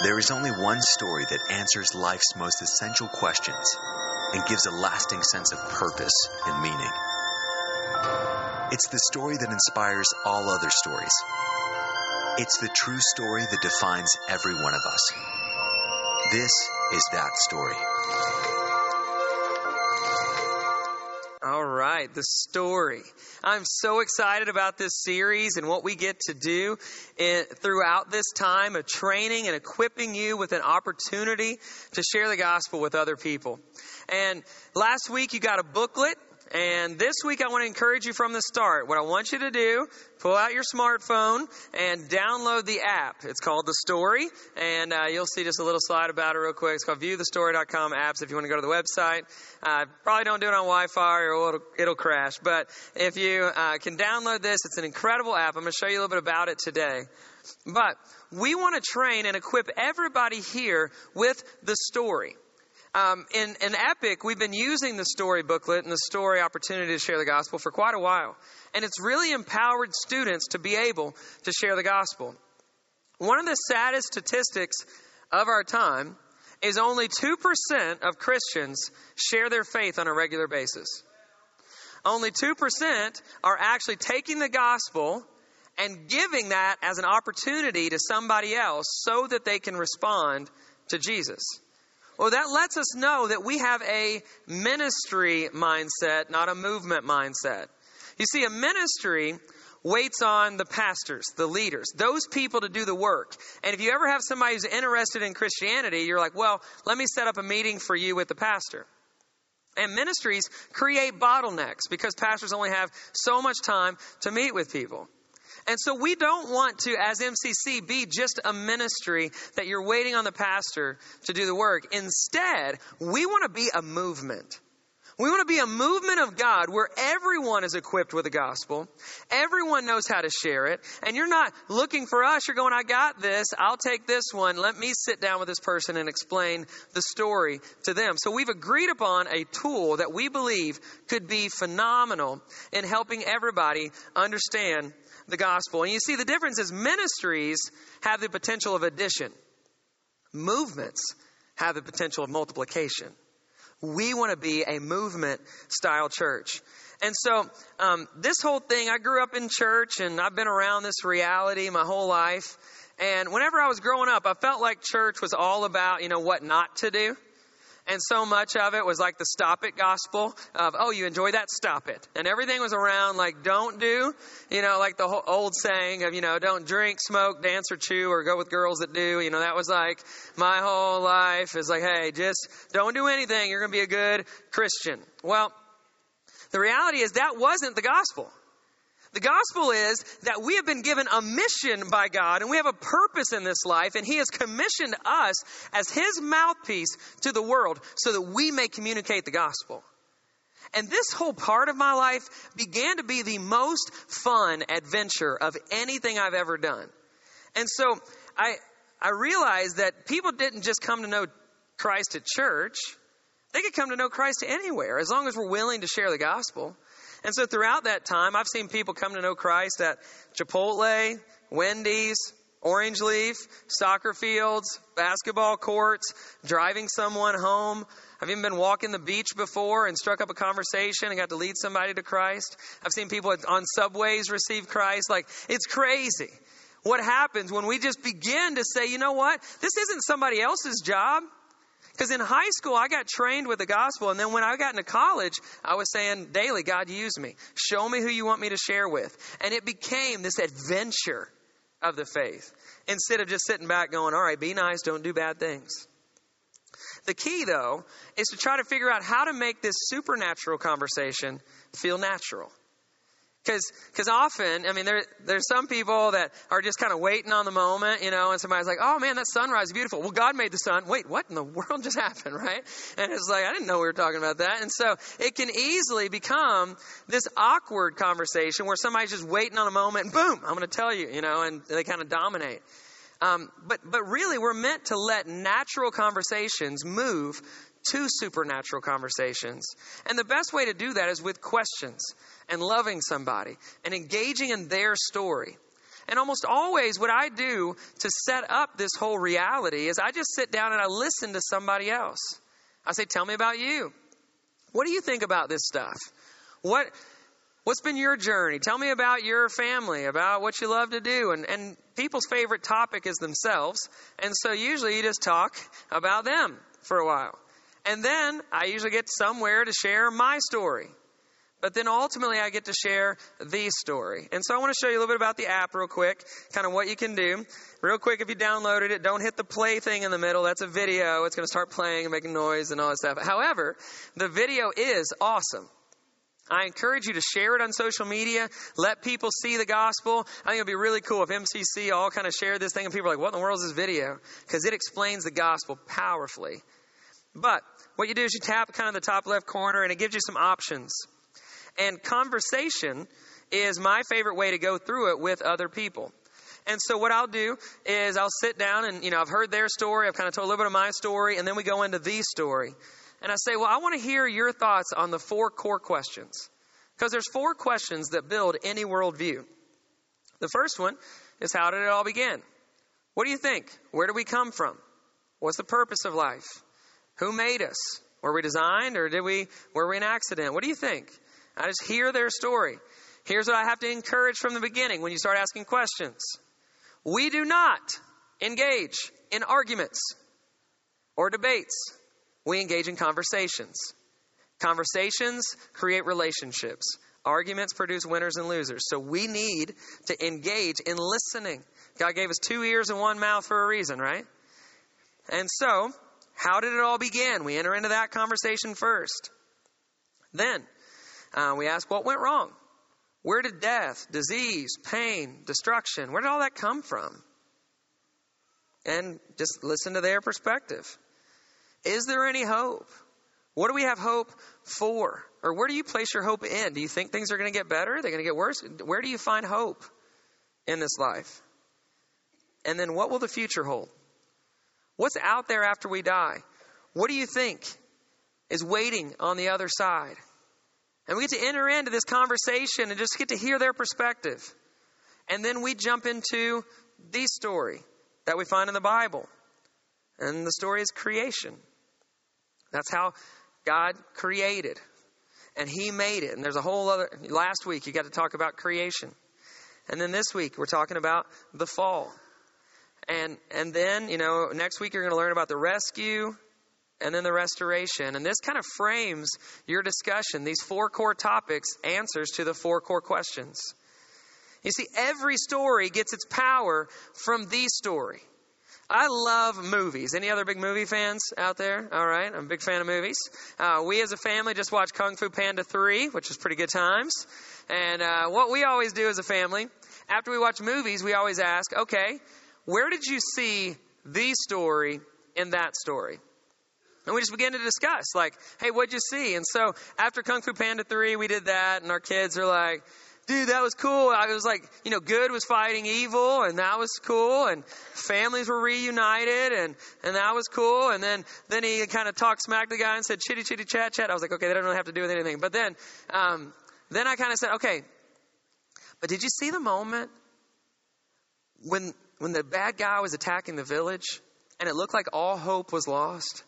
There is only one story that answers life's most essential questions and gives a lasting sense of purpose and meaning. It's the story that inspires all other stories. It's the true story that defines every one of us. This is that story. The story. I'm so excited about this series and what we get to do throughout this time of training and equipping you with an opportunity to share the gospel with other people. And last week you got a booklet and this week, I want to encourage you from the start. What I want you to do, pull out your smartphone and download the app. It's called The Story, and uh, you'll see just a little slide about it real quick. It's called viewthestory.com apps if you want to go to the website. Uh, probably don't do it on Wi Fi or it'll, it'll, crash, but if you uh, can download this, it's an incredible app. I'm going to show you a little bit about it today. But we want to train and equip everybody here with the story. Um, in, in Epic, we've been using the story booklet and the story opportunity to share the gospel for quite a while. And it's really empowered students to be able to share the gospel. One of the saddest statistics of our time is only 2% of Christians share their faith on a regular basis. Only 2% are actually taking the gospel and giving that as an opportunity to somebody else so that they can respond to Jesus. Well, that lets us know that we have a ministry mindset, not a movement mindset. You see, a ministry waits on the pastors, the leaders, those people to do the work. And if you ever have somebody who's interested in Christianity, you're like, well, let me set up a meeting for you with the pastor. And ministries create bottlenecks because pastors only have so much time to meet with people. And so we don't want to, as MCC, be just a ministry that you're waiting on the pastor to do the work. Instead, we want to be a movement. We want to be a movement of God where everyone is equipped with the gospel. Everyone knows how to share it. And you're not looking for us. You're going, I got this. I'll take this one. Let me sit down with this person and explain the story to them. So we've agreed upon a tool that we believe could be phenomenal in helping everybody understand the gospel. And you see, the difference is ministries have the potential of addition, movements have the potential of multiplication. We want to be a movement style church. And so, um, this whole thing, I grew up in church and I've been around this reality my whole life. And whenever I was growing up, I felt like church was all about, you know, what not to do. And so much of it was like the stop it gospel of, oh, you enjoy that? Stop it. And everything was around like, don't do, you know, like the old saying of, you know, don't drink, smoke, dance, or chew, or go with girls that do. You know, that was like my whole life is like, hey, just don't do anything. You're going to be a good Christian. Well, the reality is that wasn't the gospel. The gospel is that we have been given a mission by God and we have a purpose in this life, and He has commissioned us as His mouthpiece to the world so that we may communicate the gospel. And this whole part of my life began to be the most fun adventure of anything I've ever done. And so I, I realized that people didn't just come to know Christ at church, they could come to know Christ anywhere as long as we're willing to share the gospel. And so throughout that time, I've seen people come to know Christ at Chipotle, Wendy's, Orange Leaf, soccer fields, basketball courts, driving someone home. I've even been walking the beach before and struck up a conversation and got to lead somebody to Christ. I've seen people on subways receive Christ. Like, it's crazy what happens when we just begin to say, you know what? This isn't somebody else's job. Because in high school, I got trained with the gospel. And then when I got into college, I was saying daily, God, use me. Show me who you want me to share with. And it became this adventure of the faith instead of just sitting back going, all right, be nice, don't do bad things. The key, though, is to try to figure out how to make this supernatural conversation feel natural. Because often, I mean, there, there's some people that are just kind of waiting on the moment, you know, and somebody's like, oh man, that sunrise is beautiful. Well, God made the sun. Wait, what in the world just happened, right? And it's like, I didn't know we were talking about that. And so it can easily become this awkward conversation where somebody's just waiting on a moment and boom, I'm going to tell you, you know, and they kind of dominate. Um, but, but really, we're meant to let natural conversations move to supernatural conversations. And the best way to do that is with questions and loving somebody and engaging in their story. And almost always, what I do to set up this whole reality is I just sit down and I listen to somebody else. I say, Tell me about you. What do you think about this stuff? What, what's been your journey? Tell me about your family, about what you love to do. And, and people's favorite topic is themselves. And so usually you just talk about them for a while. And then I usually get somewhere to share my story. But then ultimately, I get to share the story. And so I want to show you a little bit about the app real quick, kind of what you can do. Real quick, if you downloaded it, don't hit the play thing in the middle. That's a video. It's going to start playing and making noise and all that stuff. However, the video is awesome. I encourage you to share it on social media. Let people see the gospel. I think it'd be really cool if MCC all kind of shared this thing and people are like, what in the world is this video? Because it explains the gospel powerfully. But what you do is you tap kind of the top left corner and it gives you some options. And conversation is my favorite way to go through it with other people. And so what I'll do is I'll sit down and, you know, I've heard their story. I've kind of told a little bit of my story. And then we go into the story. And I say, well, I want to hear your thoughts on the four core questions. Because there's four questions that build any worldview. The first one is how did it all begin? What do you think? Where do we come from? What's the purpose of life? Who made us? Were we designed or did we were we an accident? What do you think? I just hear their story. Here's what I have to encourage from the beginning when you start asking questions. We do not engage in arguments or debates. We engage in conversations. Conversations create relationships. Arguments produce winners and losers. So we need to engage in listening. God gave us two ears and one mouth for a reason, right? And so, how did it all begin? We enter into that conversation first. Then, uh, we ask what went wrong? Where did death, disease, pain, destruction, where did all that come from? And just listen to their perspective. Is there any hope? What do we have hope for? Or where do you place your hope in? Do you think things are going to get better? They're they going to get worse? Where do you find hope in this life? And then what will the future hold? What's out there after we die? What do you think is waiting on the other side? And we get to enter into this conversation and just get to hear their perspective. And then we jump into the story that we find in the Bible. And the story is creation. That's how God created. And He made it. And there's a whole other, last week you got to talk about creation. And then this week we're talking about the fall. And, and then, you know, next week you're going to learn about the rescue and then the restoration. And this kind of frames your discussion. These four core topics, answers to the four core questions. You see, every story gets its power from the story. I love movies. Any other big movie fans out there? All right, I'm a big fan of movies. Uh, we as a family just watched Kung Fu Panda 3, which is pretty good times. And uh, what we always do as a family, after we watch movies, we always ask, okay, where did you see the story in that story? And we just began to discuss, like, hey, what'd you see? And so after Kung Fu Panda 3, we did that, and our kids are like, dude, that was cool. I was like, you know, good was fighting evil, and that was cool. And families were reunited, and, and that was cool. And then, then he kind of talked smack the guy and said, chitty, chitty, chat, chat. I was like, okay, they don't really have to do with anything. But then, um, then I kind of said, okay, but did you see the moment when, when the bad guy was attacking the village, and it looked like all hope was lost?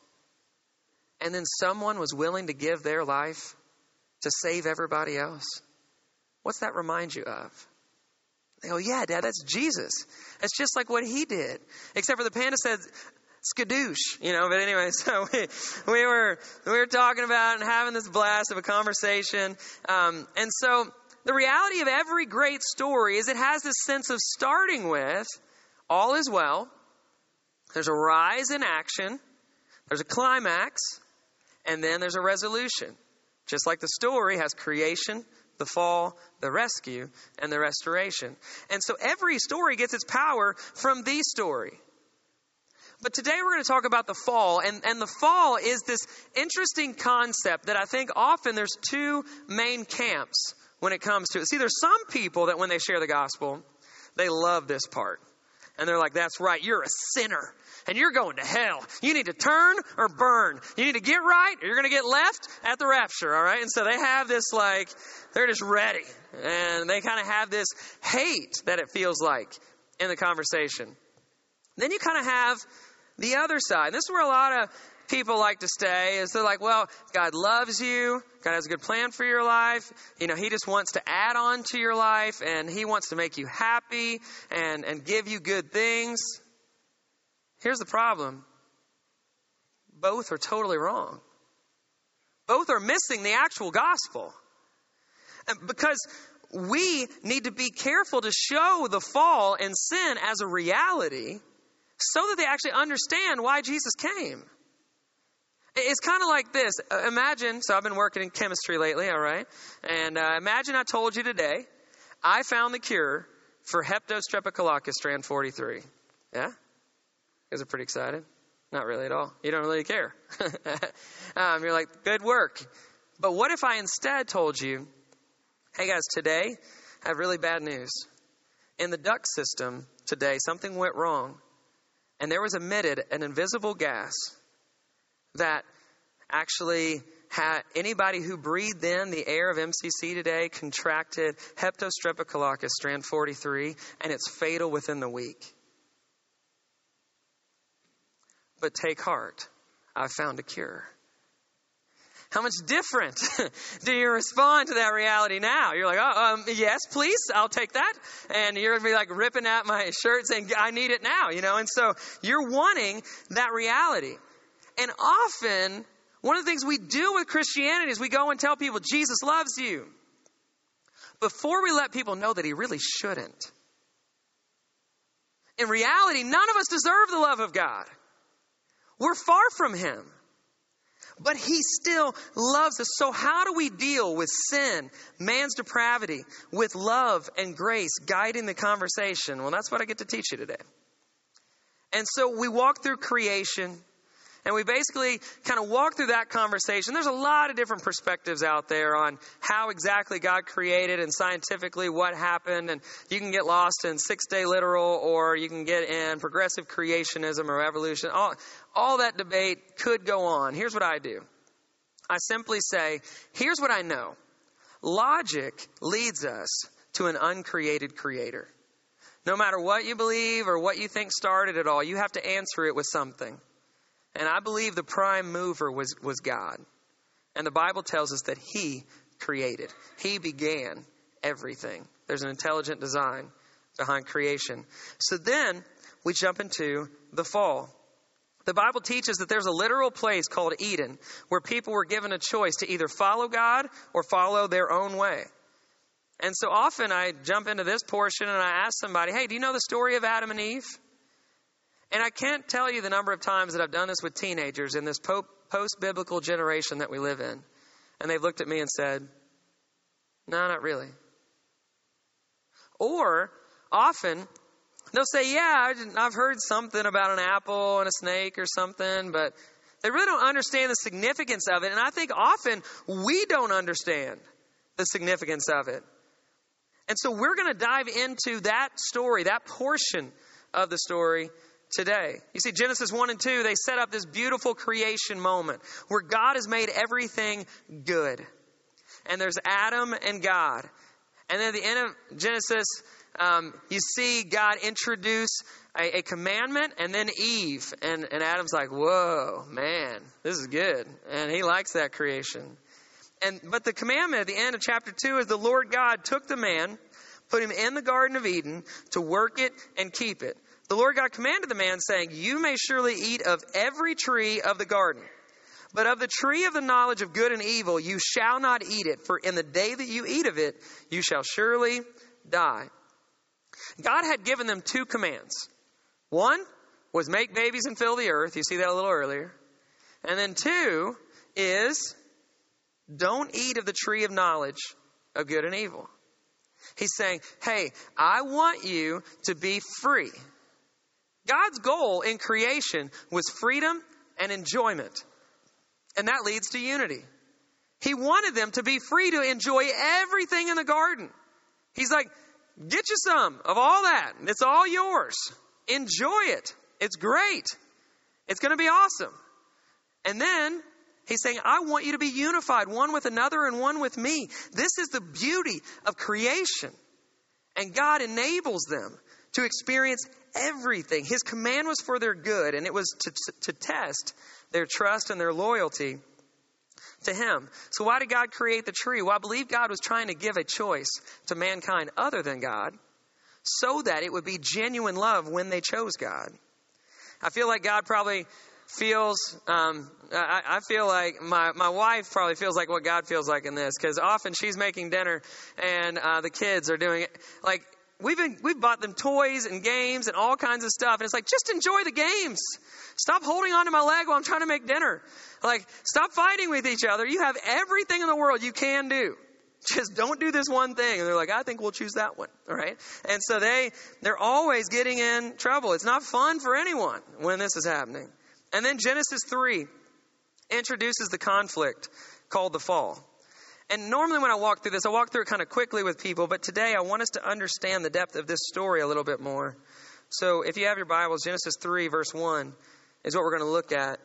and then someone was willing to give their life to save everybody else, what's that remind you of? They go, yeah, Dad, that's Jesus. It's just like what he did. Except for the panda said, skadoosh, you know, but anyway, so we, we were, we were talking about and having this blast of a conversation. Um, and so the reality of every great story is it has this sense of starting with all is well. There's a rise in action. There's a climax and then there's a resolution. Just like the story has creation, the fall, the rescue, and the restoration. And so every story gets its power from the story. But today we're going to talk about the fall, and, and the fall is this interesting concept that I think often there's two main camps when it comes to it. See, there's some people that when they share the gospel, they love this part. And they're like, that's right, you're a sinner and you're going to hell. You need to turn or burn. You need to get right or you're going to get left at the rapture, all right? And so they have this like, they're just ready. And they kind of have this hate that it feels like in the conversation. Then you kind of have the other side. This is where a lot of people like to stay is they're like, well, God loves you. God has a good plan for your life. You know, He just wants to add on to your life and He wants to make you happy and, and give you good things. Here's the problem. Both are totally wrong. Both are missing the actual gospel. Because we need to be careful to show the fall and sin as a reality so that they actually understand why Jesus came. It's kind of like this. Uh, imagine, so I've been working in chemistry lately, all right? And uh, imagine I told you today, I found the cure for Heptostreptococcus strand 43. Yeah? You guys are pretty excited? Not really at all. You don't really care. um, you're like, good work. But what if I instead told you, hey guys, today I have really bad news. In the duct system today, something went wrong, and there was emitted an invisible gas that actually had anybody who breathed in the air of MCC today contracted Heptostreptococcus strand 43, and it's fatal within the week. But take heart, I've found a cure. How much different do you respond to that reality now? You're like, oh, um, yes, please, I'll take that. And you're going to be like ripping at my shirt saying, I need it now, you know? And so you're wanting that reality. And often, one of the things we do with Christianity is we go and tell people, Jesus loves you. Before we let people know that he really shouldn't. In reality, none of us deserve the love of God. We're far from him. But he still loves us. So, how do we deal with sin, man's depravity, with love and grace guiding the conversation? Well, that's what I get to teach you today. And so, we walk through creation. And we basically kind of walk through that conversation. There's a lot of different perspectives out there on how exactly God created and scientifically what happened. And you can get lost in six day literal or you can get in progressive creationism or evolution. All, all that debate could go on. Here's what I do I simply say, here's what I know logic leads us to an uncreated creator. No matter what you believe or what you think started it all, you have to answer it with something. And I believe the prime mover was, was God. And the Bible tells us that He created, He began everything. There's an intelligent design behind creation. So then we jump into the fall. The Bible teaches that there's a literal place called Eden where people were given a choice to either follow God or follow their own way. And so often I jump into this portion and I ask somebody, hey, do you know the story of Adam and Eve? And I can't tell you the number of times that I've done this with teenagers in this post biblical generation that we live in. And they've looked at me and said, no, not really. Or often they'll say, yeah, I've heard something about an apple and a snake or something, but they really don't understand the significance of it. And I think often we don't understand the significance of it. And so we're going to dive into that story, that portion of the story today. You see, Genesis 1 and 2, they set up this beautiful creation moment where God has made everything good. And there's Adam and God. And then at the end of Genesis, um, you see God introduce a, a, commandment and then Eve. And, and Adam's like, whoa, man, this is good. And he likes that creation. And, but the commandment at the end of chapter 2 is the Lord God took the man, put him in the Garden of Eden to work it and keep it. The Lord God commanded the man, saying, You may surely eat of every tree of the garden. But of the tree of the knowledge of good and evil, you shall not eat it, for in the day that you eat of it, you shall surely die. God had given them two commands. One was make babies and fill the earth. You see that a little earlier. And then two is don't eat of the tree of knowledge of good and evil. He's saying, hey, I want you to be free. God's goal in creation was freedom and enjoyment. And that leads to unity. He wanted them to be free to enjoy everything in the garden. He's like, get you some of all that. It's all yours. enjoy it. It's great. It's going to be awesome. And then he's saying, I want you to be unified, one with another and one with me. This is the beauty of creation. And God enables them to experience everything. His command was for their good, and it was to, to test their trust and their loyalty to Him. So, why did God create the tree? Well, I believe God was trying to give a choice to mankind other than God so that it would be genuine love when they chose God. I feel like God probably feels, um, I, I, feel like my, my wife probably feels like what God feels like in this because often she's making dinner and uh, the kids are doing it. Like, we've, been, we've bought them toys and games and all kinds of stuff. And it's like, just enjoy the games. Stop holding on to my leg while I'm trying to make dinner. Like, stop fighting with each other. You have everything in the world you can do. Just don't do this one thing. And they're like, I think we'll choose that one. All right. And so they, they're always getting in trouble. It's not fun for anyone when this is happening. And then Genesis 3 introduces the conflict called the fall. And normally when I walk through this, I walk through it kind of quickly with people, but today I want us to understand the depth of this story a little bit more. So if you have your Bibles, Genesis 3, verse 1 is what we're going to look at. It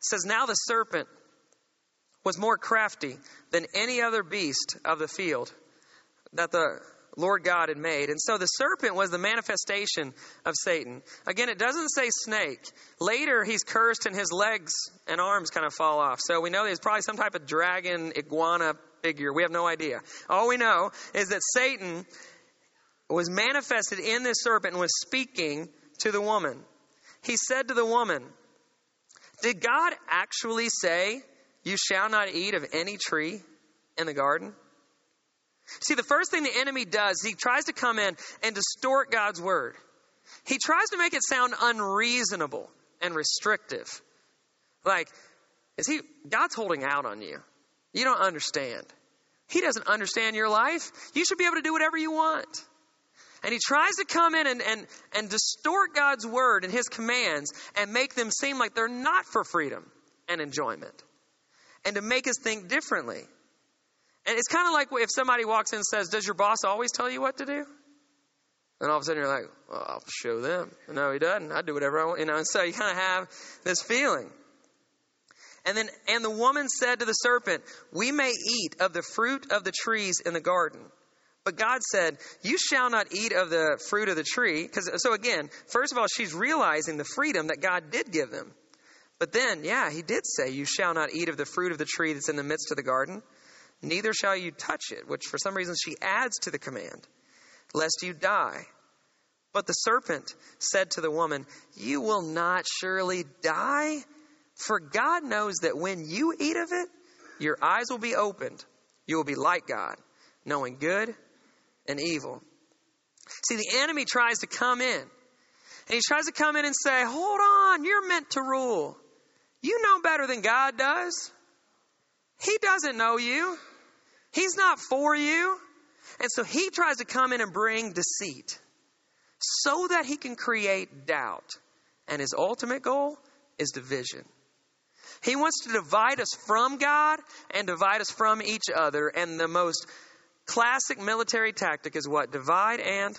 says, Now the serpent was more crafty than any other beast of the field that the Lord God had made. And so the serpent was the manifestation of Satan. Again, it doesn't say snake. Later, he's cursed and his legs and arms kind of fall off. So we know there's probably some type of dragon, iguana figure. We have no idea. All we know is that Satan was manifested in this serpent and was speaking to the woman. He said to the woman, Did God actually say, You shall not eat of any tree in the garden? See, the first thing the enemy does, he tries to come in and distort God's word. He tries to make it sound unreasonable and restrictive. Like, is he, God's holding out on you. You don't understand. He doesn't understand your life. You should be able to do whatever you want. And he tries to come in and, and, and distort God's word and his commands and make them seem like they're not for freedom and enjoyment. And to make us think differently. And it's kind of like if somebody walks in and says, Does your boss always tell you what to do? And all of a sudden you're like, Well, I'll show them. No, he doesn't. I do whatever I want. You know, and so you kind of have this feeling. And then, and the woman said to the serpent, We may eat of the fruit of the trees in the garden. But God said, You shall not eat of the fruit of the tree. Because, so again, first of all, she's realizing the freedom that God did give them. But then, yeah, he did say, You shall not eat of the fruit of the tree that's in the midst of the garden neither shall you touch it, which for some reason she adds to the command, lest you die. But the serpent said to the woman, You will not surely die, for God knows that when you eat of it, your eyes will be opened. You will be like God, knowing good and evil. See, the enemy tries to come in, and he tries to come in and say, Hold on, you're meant to rule. You know better than God does. He doesn't know you. He's not for you. And so he tries to come in and bring deceit so that he can create doubt. And his ultimate goal is division. He wants to divide us from God and divide us from each other. And the most classic military tactic is what? Divide and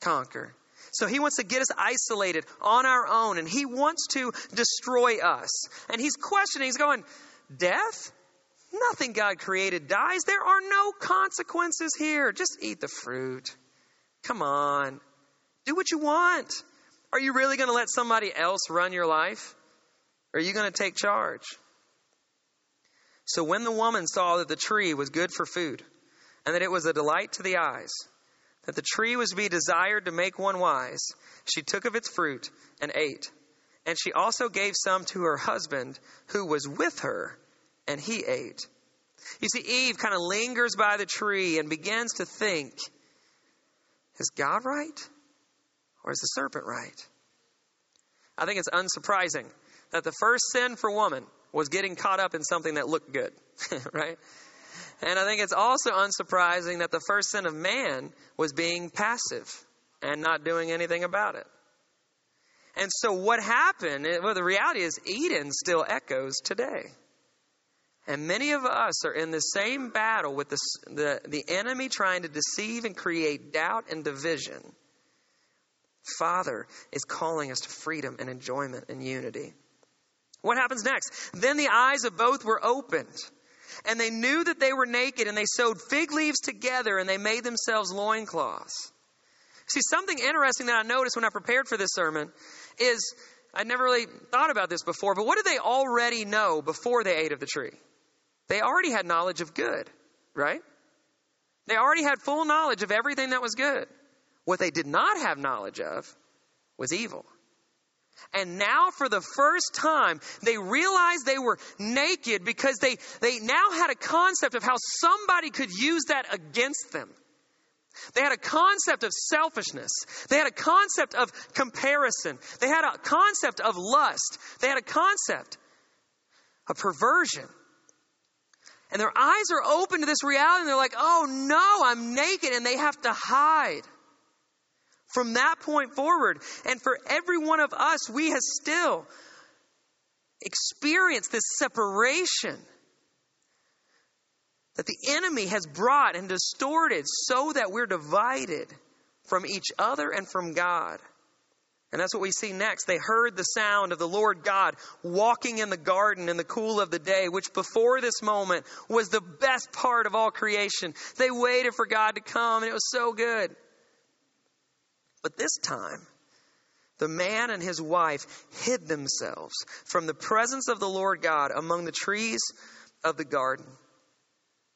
conquer. So he wants to get us isolated on our own and he wants to destroy us. And he's questioning, he's going, Death? Nothing God created dies. There are no consequences here. Just eat the fruit. Come on. Do what you want. Are you really going to let somebody else run your life? Or are you going to take charge? So when the woman saw that the tree was good for food, and that it was a delight to the eyes, that the tree was to be desired to make one wise, she took of its fruit and ate. And she also gave some to her husband who was with her, and he ate. You see, Eve kind of lingers by the tree and begins to think is God right? Or is the serpent right? I think it's unsurprising that the first sin for woman was getting caught up in something that looked good, right? And I think it's also unsurprising that the first sin of man was being passive and not doing anything about it. And so what happened, well, the reality is Eden still echoes today. And many of us are in the same battle with the, the, the enemy trying to deceive and create doubt and division, Father is calling us to freedom and enjoyment and unity. What happens next? Then the eyes of both were opened, and they knew that they were naked, and they sewed fig leaves together, and they made themselves loincloths. See, something interesting that I noticed when I prepared for this sermon is I'd never really thought about this before, but what did they already know before they ate of the tree? They already had knowledge of good, right? They already had full knowledge of everything that was good. What they did not have knowledge of was evil. And now, for the first time, they realized they were naked because they, they now had a concept of how somebody could use that against them. They had a concept of selfishness. They had a concept of comparison. They had a concept of lust. They had a concept of perversion. And their eyes are open to this reality and they're like, oh no, I'm naked. And they have to hide from that point forward. And for every one of us, we have still experienced this separation that the enemy has brought and distorted so that we're divided from each other and from God. And that's what we see next. They heard the sound of the Lord God walking in the garden in the cool of the day, which before this moment was the best part of all creation. They waited for God to come, and it was so good. But this time, the man and his wife hid themselves from the presence of the Lord God among the trees of the garden.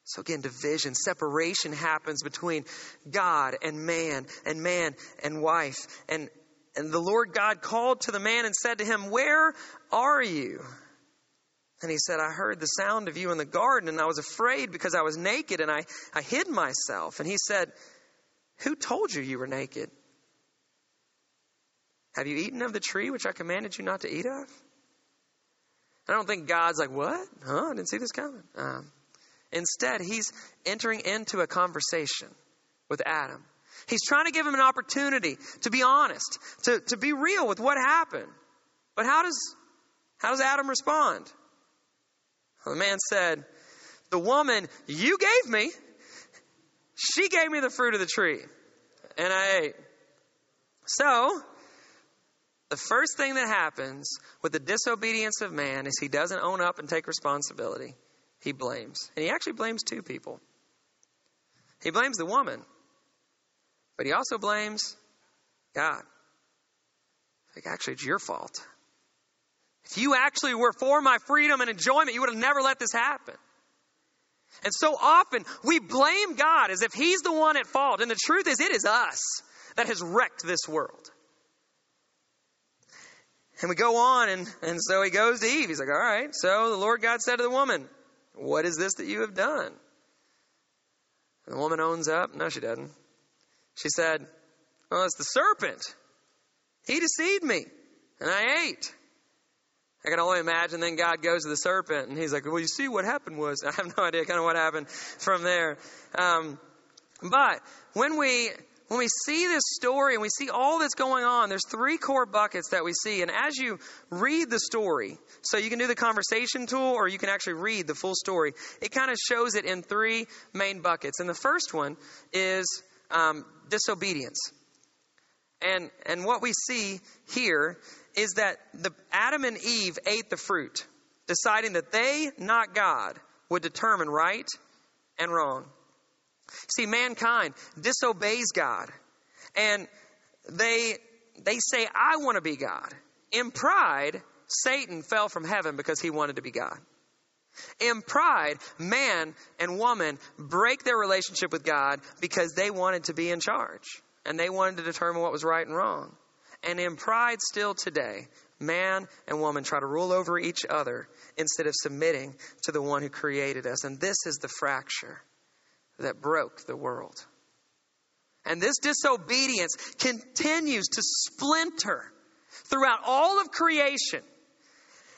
So again, division, separation happens between God and man, and man and wife. And, and the Lord God called to the man and said to him, Where are you? And he said, I heard the sound of you in the garden, and I was afraid because I was naked, and I, I hid myself. And he said, Who told you you were naked? Have you eaten of the tree which I commanded you not to eat of? I don't think God's like, What? Huh? I didn't see this coming. Um, Instead, he's entering into a conversation with Adam. He's trying to give him an opportunity to be honest, to, to be real with what happened. But how does, how does Adam respond? Well, the man said, The woman you gave me, she gave me the fruit of the tree, and I ate. So, the first thing that happens with the disobedience of man is he doesn't own up and take responsibility he blames. And he actually blames two people. He blames the woman, but he also blames God. Like, actually, it's your fault. If you actually were for my freedom and enjoyment, you would have never let this happen. And so often we blame God as if He's the one at fault. And the truth is, it is us that has wrecked this world. And we go on, and, and so he goes to Eve. He's like, All right. So the Lord God said to the woman, what is this that you have done? And the woman owns up. No, she doesn't. She said, Well, it's the serpent. He deceived me, and I ate. I can only imagine then God goes to the serpent, and he's like, Well, you see, what happened was, I have no idea kind of what happened from there. Um, but when we when we see this story and we see all that's going on, there's three core buckets that we see. And as you read the story, so you can do the conversation tool or you can actually read the full story, it kind of shows it in three main buckets. And the first one is um, disobedience. And, and what we see here is that the Adam and Eve ate the fruit, deciding that they, not God, would determine right and wrong. See, mankind disobeys God and they, they say, I want to be God. In pride, Satan fell from heaven because he wanted to be God. In pride, man and woman break their relationship with God because they wanted to be in charge and they wanted to determine what was right and wrong. And in pride, still today, man and woman try to rule over each other instead of submitting to the one who created us. And this is the fracture that broke the world. And this disobedience continues to splinter throughout all of creation.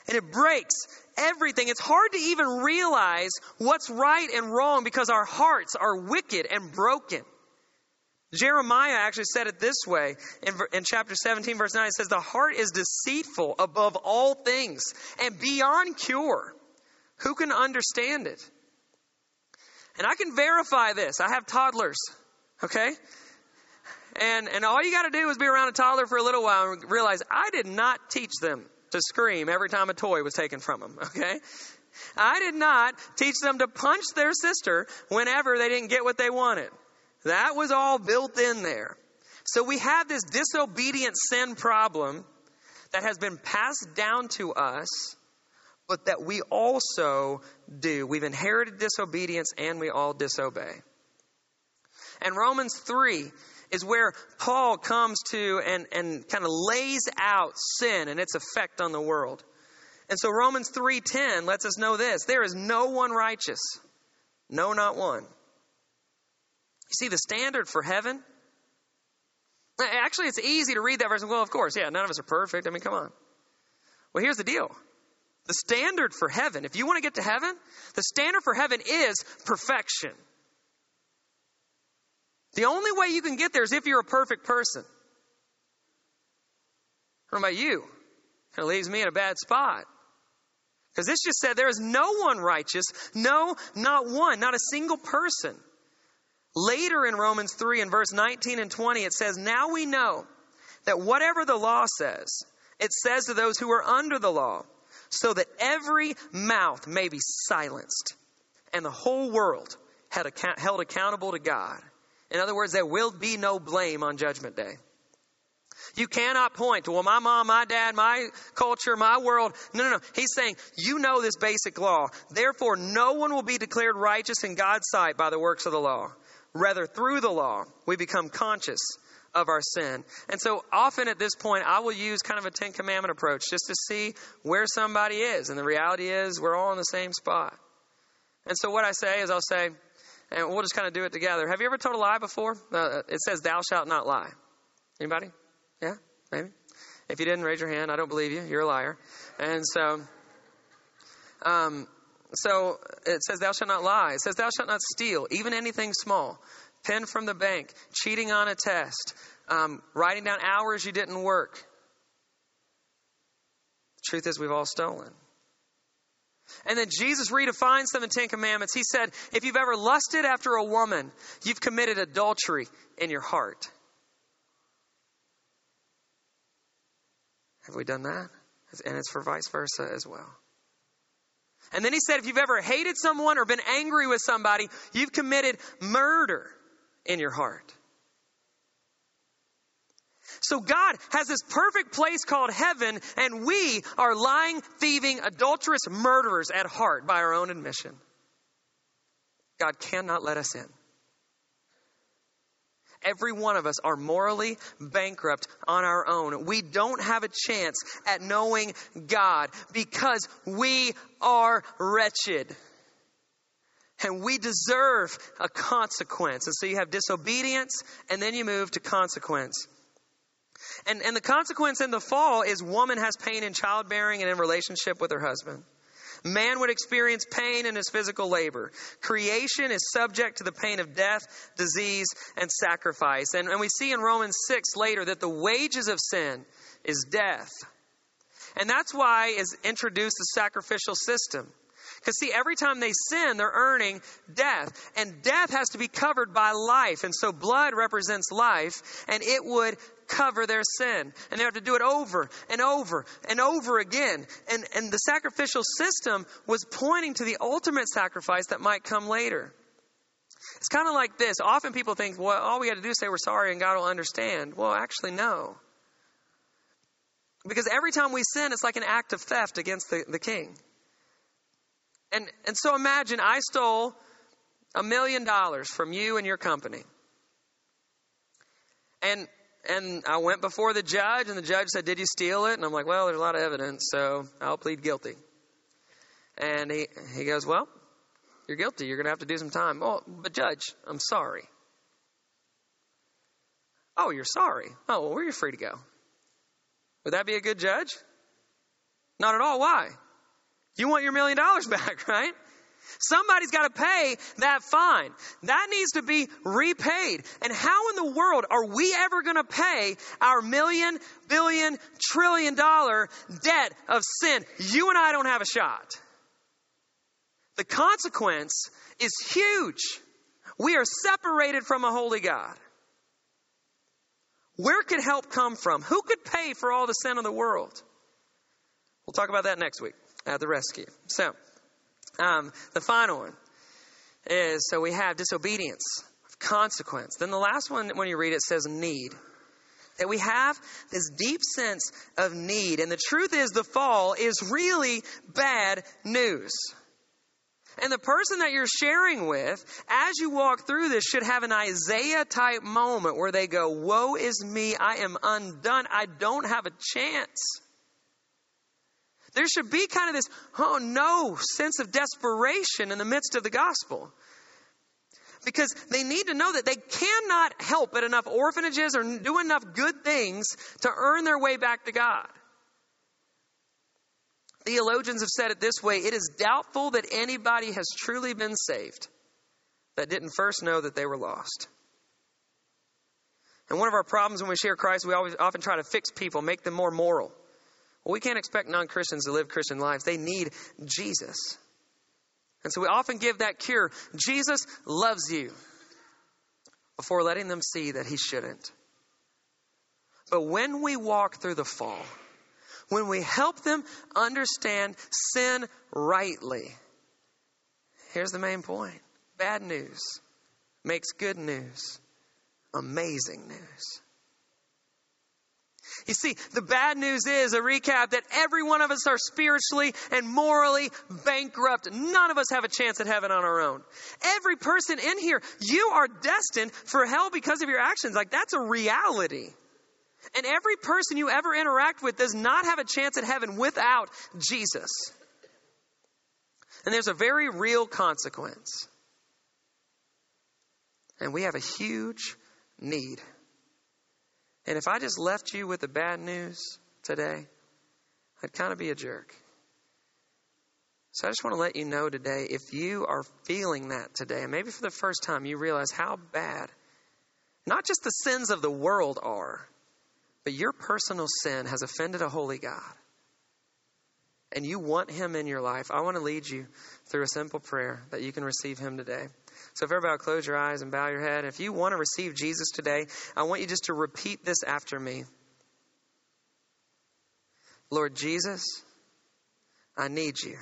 And it breaks everything. It's hard to even realize what's right and wrong because our hearts are wicked and broken. Jeremiah actually said it this way in, in chapter 17, verse 9. It says, The heart is deceitful above all things and beyond cure. Who can understand it? And I can verify this. I have toddlers, okay? And, and all you got to do is be around a toddler for a little while and realize I did not teach them to scream every time a toy was taken from them, okay? I did not teach them to punch their sister whenever they didn't get what they wanted. That was all built in there. So we have this disobedient sin problem that has been passed down to us, but that we also do. We've inherited disobedience and we all disobey. And Romans 3 is where Paul comes to and, and kind of lays out sin and its effect on the world. And so Romans 3:10 lets us know this, there is no one righteous. No not one. You see the standard for heaven? Actually, it's easy to read that verse well, of course, yeah, none of us are perfect. I mean, come on. Well, here's the deal. The standard for heaven, if you want to get to heaven, the standard for heaven is perfection. The only way you can get there is if you're a perfect person. What about you? It leaves me in a bad spot. Because this just said there is no one righteous, no, not one, not a single person. Later in Romans 3 in verse 19 and 20, it says, Now we know that whatever the law says, it says to those who are under the law, so that every mouth may be silenced and the whole world held accountable to God. In other words, there will be no blame on Judgment Day. You cannot point to, well, my mom, my dad, my culture, my world. No, no, no. He's saying, you know this basic law. Therefore, no one will be declared righteous in God's sight by the works of the law. Rather, through the law, we become conscious of our sin. And so often at this point, I will use kind of a Ten Commandment approach just to see where somebody is. And the reality is, we're all in the same spot. And so what I say is, I'll say, and we'll just kind of do it together. Have you ever told a lie before? Uh, it says, "Thou shalt not lie." Anybody? Yeah, maybe. If you didn't, raise your hand. I don't believe you. You're a liar. And so, um, so it says, "Thou shalt not lie." It says, "Thou shalt not steal, even anything small." Pen from the bank, cheating on a test, um, writing down hours you didn't work. The truth is, we've all stolen. And then Jesus redefines them in Ten Commandments. He said, If you've ever lusted after a woman, you've committed adultery in your heart. Have we done that? And it's for vice versa as well. And then he said, if you've ever hated someone or been angry with somebody, you've committed murder in your heart. So God has this perfect place called heaven, and we are lying, thieving, adulterous murderers at heart by our own admission. God cannot let us in. Every one of us are morally bankrupt on our own. We don't have a chance at knowing God because we are wretched. And we deserve a consequence. And so you have disobedience, and then you move to consequence. And, and the consequence in the fall is woman has pain in childbearing and in relationship with her husband. Man would experience pain in his physical labor. Creation is subject to the pain of death, disease, and sacrifice. And, and we see in Romans 6 later that the wages of sin is death. And that's why is introduced the sacrificial system. Because, see, every time they sin, they're earning death. And death has to be covered by life. And so blood represents life, and it would cover their sin. And they have to do it over and over and over again. And, and the sacrificial system was pointing to the ultimate sacrifice that might come later. It's kind of like this. Often people think, well, all we got to do is say we're sorry and God will understand. Well, actually, no. Because every time we sin, it's like an act of theft against the, the king. And, and so imagine I stole a million dollars from you and your company. And and I went before the judge, and the judge said, Did you steal it? And I'm like, Well, there's a lot of evidence, so I'll plead guilty. And he, he goes, Well, you're guilty. You're going to have to do some time. Oh, but judge, I'm sorry. Oh, you're sorry. Oh, well, you're free to go. Would that be a good judge? Not at all. Why? You want your million dollars back, right? Somebody's got to pay that fine. That needs to be repaid. And how in the world are we ever going to pay our million, billion, trillion dollar debt of sin? You and I don't have a shot. The consequence is huge. We are separated from a holy God. Where could help come from? Who could pay for all the sin of the world? We'll talk about that next week at the rescue. So, um, the final one is so we have disobedience, consequence. Then the last one, when you read it, says need. That we have this deep sense of need. And the truth is, the fall is really bad news. And the person that you're sharing with, as you walk through this, should have an Isaiah type moment where they go, Woe is me, I am undone, I don't have a chance. There should be kind of this, oh no, sense of desperation in the midst of the gospel. Because they need to know that they cannot help at enough orphanages or do enough good things to earn their way back to God. Theologians have said it this way it is doubtful that anybody has truly been saved that didn't first know that they were lost. And one of our problems when we share Christ, we always often try to fix people, make them more moral. Well, we can't expect non Christians to live Christian lives. They need Jesus. And so we often give that cure Jesus loves you before letting them see that he shouldn't. But when we walk through the fall, when we help them understand sin rightly, here's the main point bad news makes good news amazing news. You see, the bad news is a recap that every one of us are spiritually and morally bankrupt. None of us have a chance at heaven on our own. Every person in here, you are destined for hell because of your actions. Like, that's a reality. And every person you ever interact with does not have a chance at heaven without Jesus. And there's a very real consequence. And we have a huge need. And if I just left you with the bad news today, I'd kind of be a jerk. So I just want to let you know today if you are feeling that today, and maybe for the first time you realize how bad not just the sins of the world are, but your personal sin has offended a holy God. And you want Him in your life. I want to lead you through a simple prayer that you can receive Him today. So if everybody close your eyes and bow your head. If you want to receive Jesus today, I want you just to repeat this after me. Lord Jesus, I need you.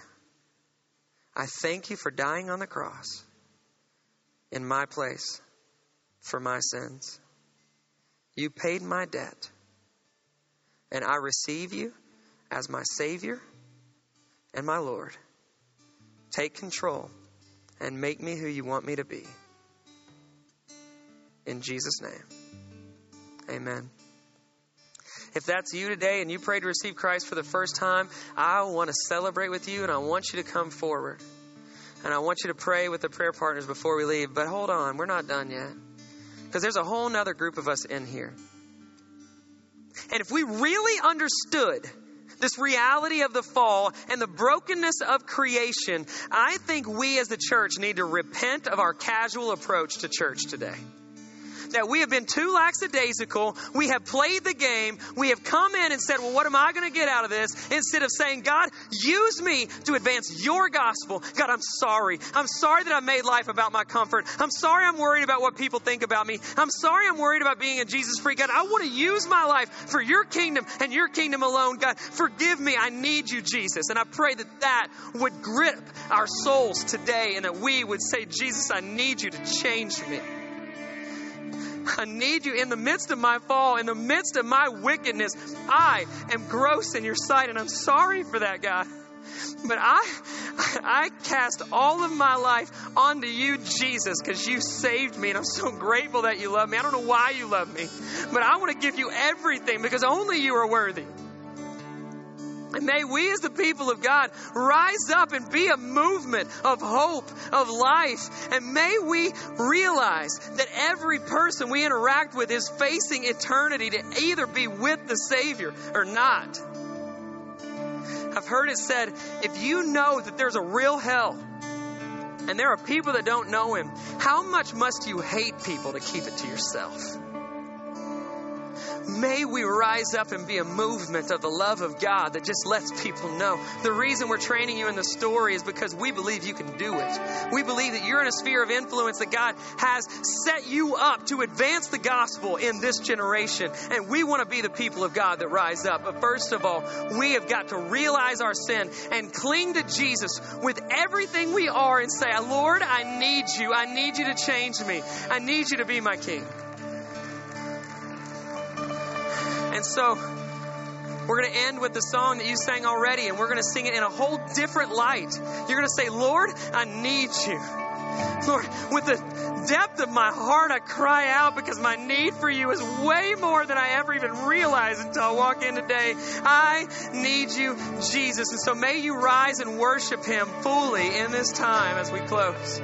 I thank you for dying on the cross in my place for my sins. You paid my debt, and I receive you as my Savior and my Lord. Take control and make me who you want me to be. In Jesus' name, amen. If that's you today and you prayed to receive Christ for the first time, I want to celebrate with you and I want you to come forward. And I want you to pray with the prayer partners before we leave. But hold on, we're not done yet. Because there's a whole other group of us in here. And if we really understood this reality of the fall and the brokenness of creation, I think we as the church need to repent of our casual approach to church today that we have been too lackadaisical. We have played the game. We have come in and said, Well, what am I going to get out of this? Instead of saying, God, use me to advance your gospel. God, I'm sorry. I'm sorry that I made life about my comfort. I'm sorry I'm worried about what people think about me. I'm sorry I'm worried about being a Jesus free God, I want to use my life for your kingdom and your kingdom alone. God, forgive me. I need you, Jesus. And I pray that that would grip our souls today and that we would say, Jesus, I need you to change me. I need you in the midst of my fall, in the midst of my wickedness. I am gross in your sight, and I'm sorry for that, God. But I, I cast all of my life onto you, Jesus, because you saved me, and I'm so grateful that you love me. I don't know why you love me, but I want to give you everything because only you are worthy. And may we, as the people of God, rise up and be a movement of hope, of life. And may we realize that every person we interact with is facing eternity to either be with the Savior or not. I've heard it said if you know that there's a real hell, and there are people that don't know Him, how much must you hate people to keep it to yourself? May we rise up and be a movement of the love of God that just lets people know. The reason we're training you in the story is because we believe you can do it. We believe that you're in a sphere of influence that God has set you up to advance the gospel in this generation. And we want to be the people of God that rise up. But first of all, we have got to realize our sin and cling to Jesus with everything we are and say, Lord, I need you. I need you to change me. I need you to be my king. And so, we're going to end with the song that you sang already, and we're going to sing it in a whole different light. You're going to say, Lord, I need you. Lord, with the depth of my heart, I cry out because my need for you is way more than I ever even realized until I walk in today. I need you, Jesus. And so may you rise and worship him fully in this time as we close.